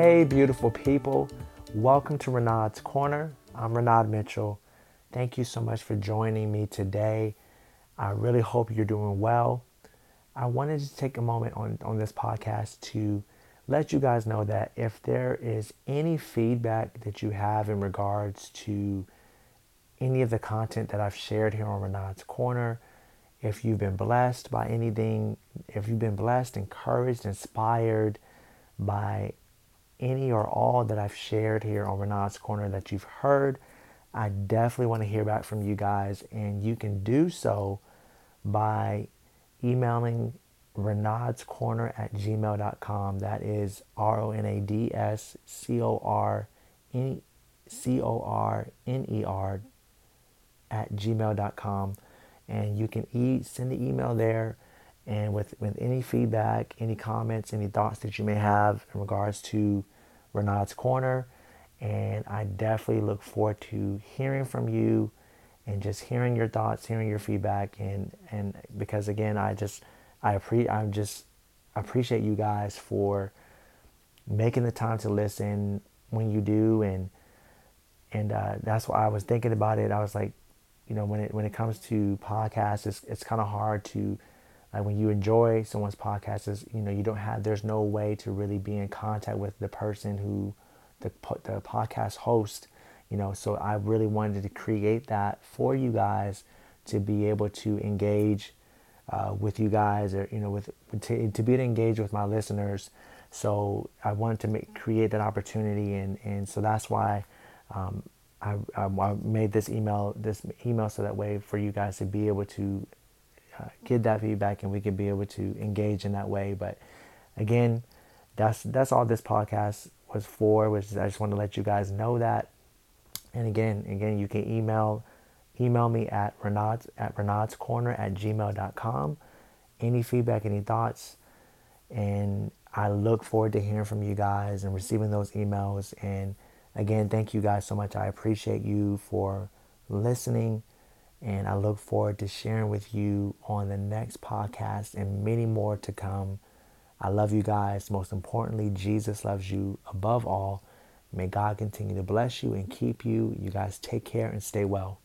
Hey, beautiful people. Welcome to Renaud's Corner. I'm Renaud Mitchell. Thank you so much for joining me today. I really hope you're doing well. I wanted to take a moment on, on this podcast to let you guys know that if there is any feedback that you have in regards to any of the content that I've shared here on Renaud's Corner, if you've been blessed by anything, if you've been blessed, encouraged, inspired by any or all that I've shared here on Renaud's Corner that you've heard, I definitely want to hear back from you guys. And you can do so by emailing Renaud's Corner at gmail.com. That is R O N A D S C O R N C O R N E R at gmail.com. And you can e- send the email there. And with, with any feedback, any comments, any thoughts that you may have in regards to Renaud's Corner. And I definitely look forward to hearing from you and just hearing your thoughts, hearing your feedback. And, and because again, I just, I appreciate I'm just appreciate you guys for making the time to listen when you do and and uh, that's why I was thinking about it. I was like, you know, when it when it comes to podcasts, it's it's kind of hard to like when you enjoy someone's podcast, is you know you don't have there's no way to really be in contact with the person who the the podcast host. You know, so I really wanted to create that for you guys to be able to engage uh, with you guys or you know with to, to be engaged with my listeners so i wanted to make create that opportunity and and so that's why um, I, I, made this email this email so that way for you guys to be able to uh, get that feedback and we can be able to engage in that way but again that's that's all this podcast was for which i just want to let you guys know that and again again you can email email me at Renaud's at Renaud's Corner at gmail.com. Any feedback, any thoughts, and I look forward to hearing from you guys and receiving those emails. And again, thank you guys so much. I appreciate you for listening, and I look forward to sharing with you on the next podcast and many more to come. I love you guys. Most importantly, Jesus loves you above all. May God continue to bless you and keep you. You guys take care and stay well.